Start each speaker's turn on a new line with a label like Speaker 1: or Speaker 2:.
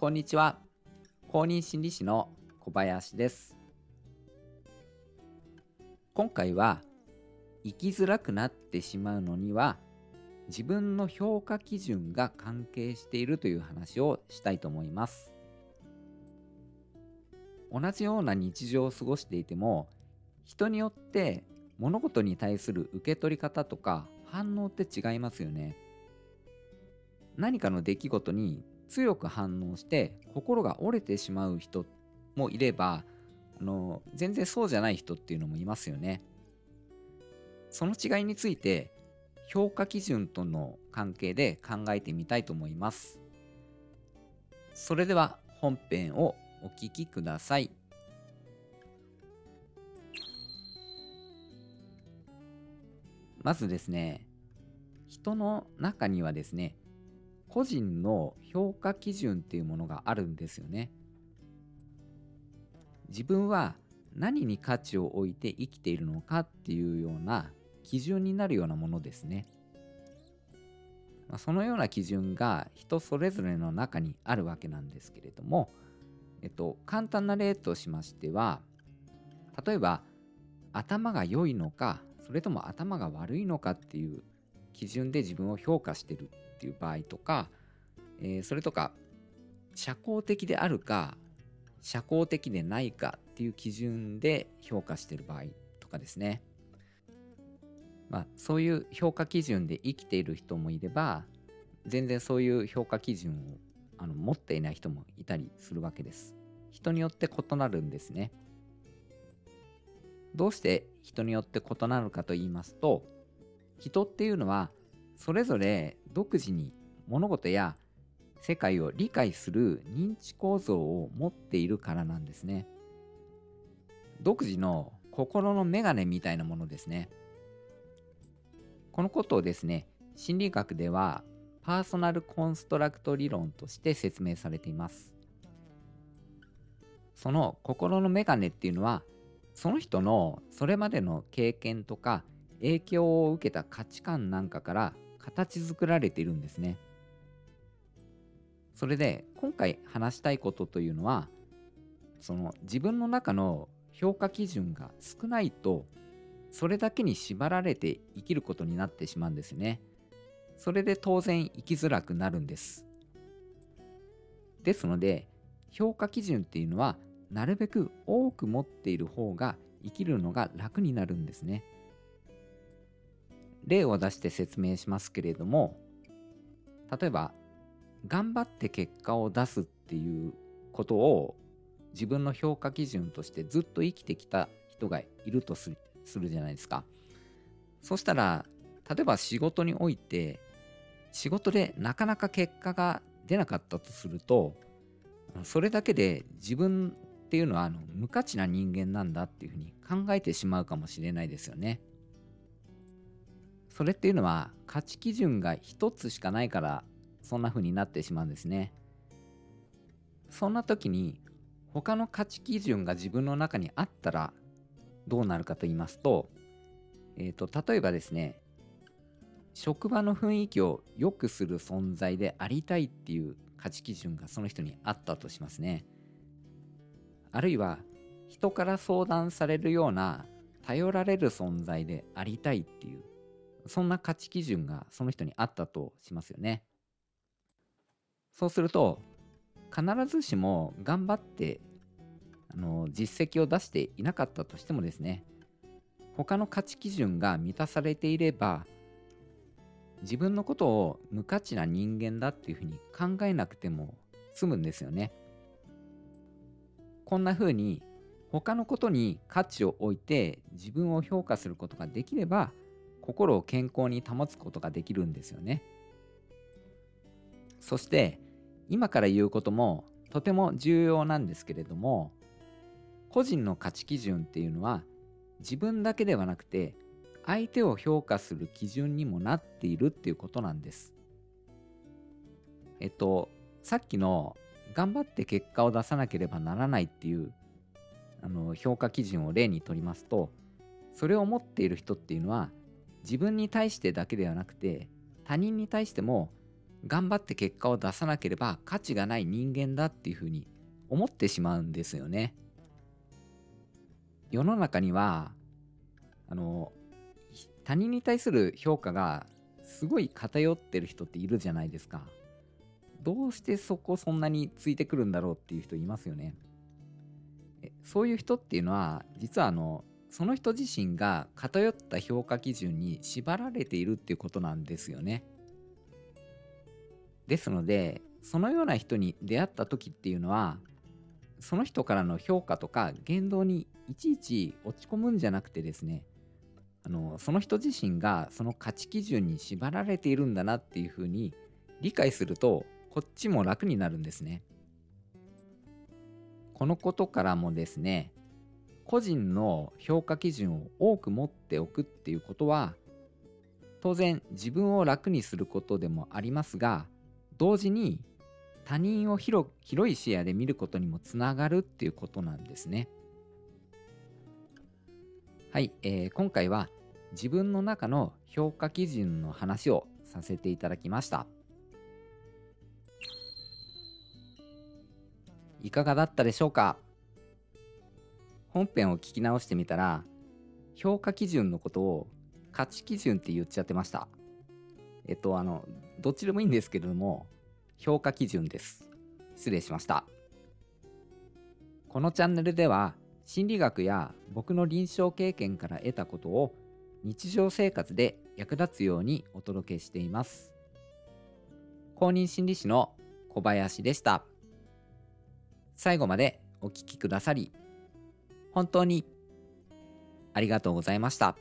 Speaker 1: こんにちは。公認心理師の小林です。今回は生きづらくなってしまうのには自分の評価基準が関係しているという話をしたいと思います。同じような日常を過ごしていても人によって物事に対する受け取り方とか反応って違いますよね。何かの出来事に強く反応して心が折れてしまう人もいればあの全然そうじゃない人っていうのもいますよね。その違いについて評価基準との関係で考えてみたいと思います。それでは本編をお聞きください。まずですね人の中にはですね個人の評価基準っていうものがあるんですよね自分は何に価値を置いて生きているのかっていうような基準になるようなものですね。ま、そのような基準が人それぞれの中にあるわけなんですけれども、えっと、簡単な例としましては例えば頭が良いのかそれとも頭が悪いのかっていう基準で自分を評価してるっていう場合とか、えー、それとか社交的であるか社交的でないかっていう基準で評価してる場合とかですね。まあ、そういう評価基準で生きている人もいれば全然そういう評価基準をあの持っていない人もいたりするわけです。人によって異なるんですね。どうして人によって異なるかと言いますと人っていうのはそれぞれ独自に物事や世界を理解する認知構造を持っているからなんですね独自の心の眼鏡みたいなものですねこのことをですね、心理学ではパーソナルコンストラクト理論として説明されています。その心のメガネっていうのは、その人のそれまでの経験とか影響を受けた価値観なんかから形作られているんですね。それで今回話したいことというのはその自分の中の評価基準が少ないとそれだけに縛られて生きることになってしまうんですね。それで当然生きづらくなるんです。ですので、評価基準っていうのは、なるべく多く持っている方が生きるのが楽になるんですね。例を出して説明しますけれども、例えば、頑張って結果を出すっていうことを自分の評価基準としてずっと生きてきた人がいるとするじゃないですか。そしたら、例えば仕事において、仕事でなかなか結果が出なかったとすると、それだけで自分っていうのはあの無価値な人間なんだっていうふうに考えてしまうかもしれないですよね。それっていうのは価値基準が一つしかないからそんな風になってしまうんですね。そんな時に他の価値基準が自分の中にあったらどうなるかと言いますと、えーと、例えばですね職場の雰囲気を良くする存在でありたいっていう価値基準がその人にあったとしますねあるいは人から相談されるような頼られる存在でありたいっていうそんな価値基準がその人にあったとしますよねそうすると必ずしも頑張ってあの実績を出していなかったとしてもですね他の価値基準が満たされていれば自分のことを無価値な人間だっていうふうに考えなくても済むんですよね。こんな風に他のことに価値を置いて自分を評価することができれば心を健康に保つことができるんですよね。そして今から言うこともとても重要なんですけれども個人の価値基準っていうのは自分だけではなくて相手を評価する基準にもなっているっていうことなんです。えっとさっきの頑張って結果を出さなければならないっていうあの評価基準を例にとりますとそれを持っている人っていうのは自分に対してだけではなくて他人に対しても頑張って結果を出さなければ価値がない人間だっていうふうに思ってしまうんですよね。世の中にはあの他人に対する評価がすごい偏ってる人っているじゃないですか。どうしてそこそんなについてくるんだろうっていう人いますよね。そういう人っていうのは実はあのその人自身が偏った評価基準に縛られているっていうことなんですよね。ですのでそのような人に出会った時っていうのはその人からの評価とか言動にいちいち落ち込むんじゃなくてですねあのその人自身がその価値基準に縛られているんだなっていうふうに理解するとこっちも楽になるんですね。このことからもですね個人の評価基準を多く持っておくっていうことは当然自分を楽にすることでもありますが同時に他人を広い視野で見ることにもつながるっていうことなんですね。はい、えー、今回は自分の中の評価基準の話をさせていただきました。いかがだったでしょうか？本編を聞き直してみたら評価基準のことを価値基準って言っちゃってました。えっとあのどっちでもいいんですけれども評価基準です。失礼しました。このチャンネルでは心理学や僕の臨床経験から得たことを日常生活で役立つようにお届けしています。公認心理師の小林でした。最後までお聴きくださり本当にありがとうございました。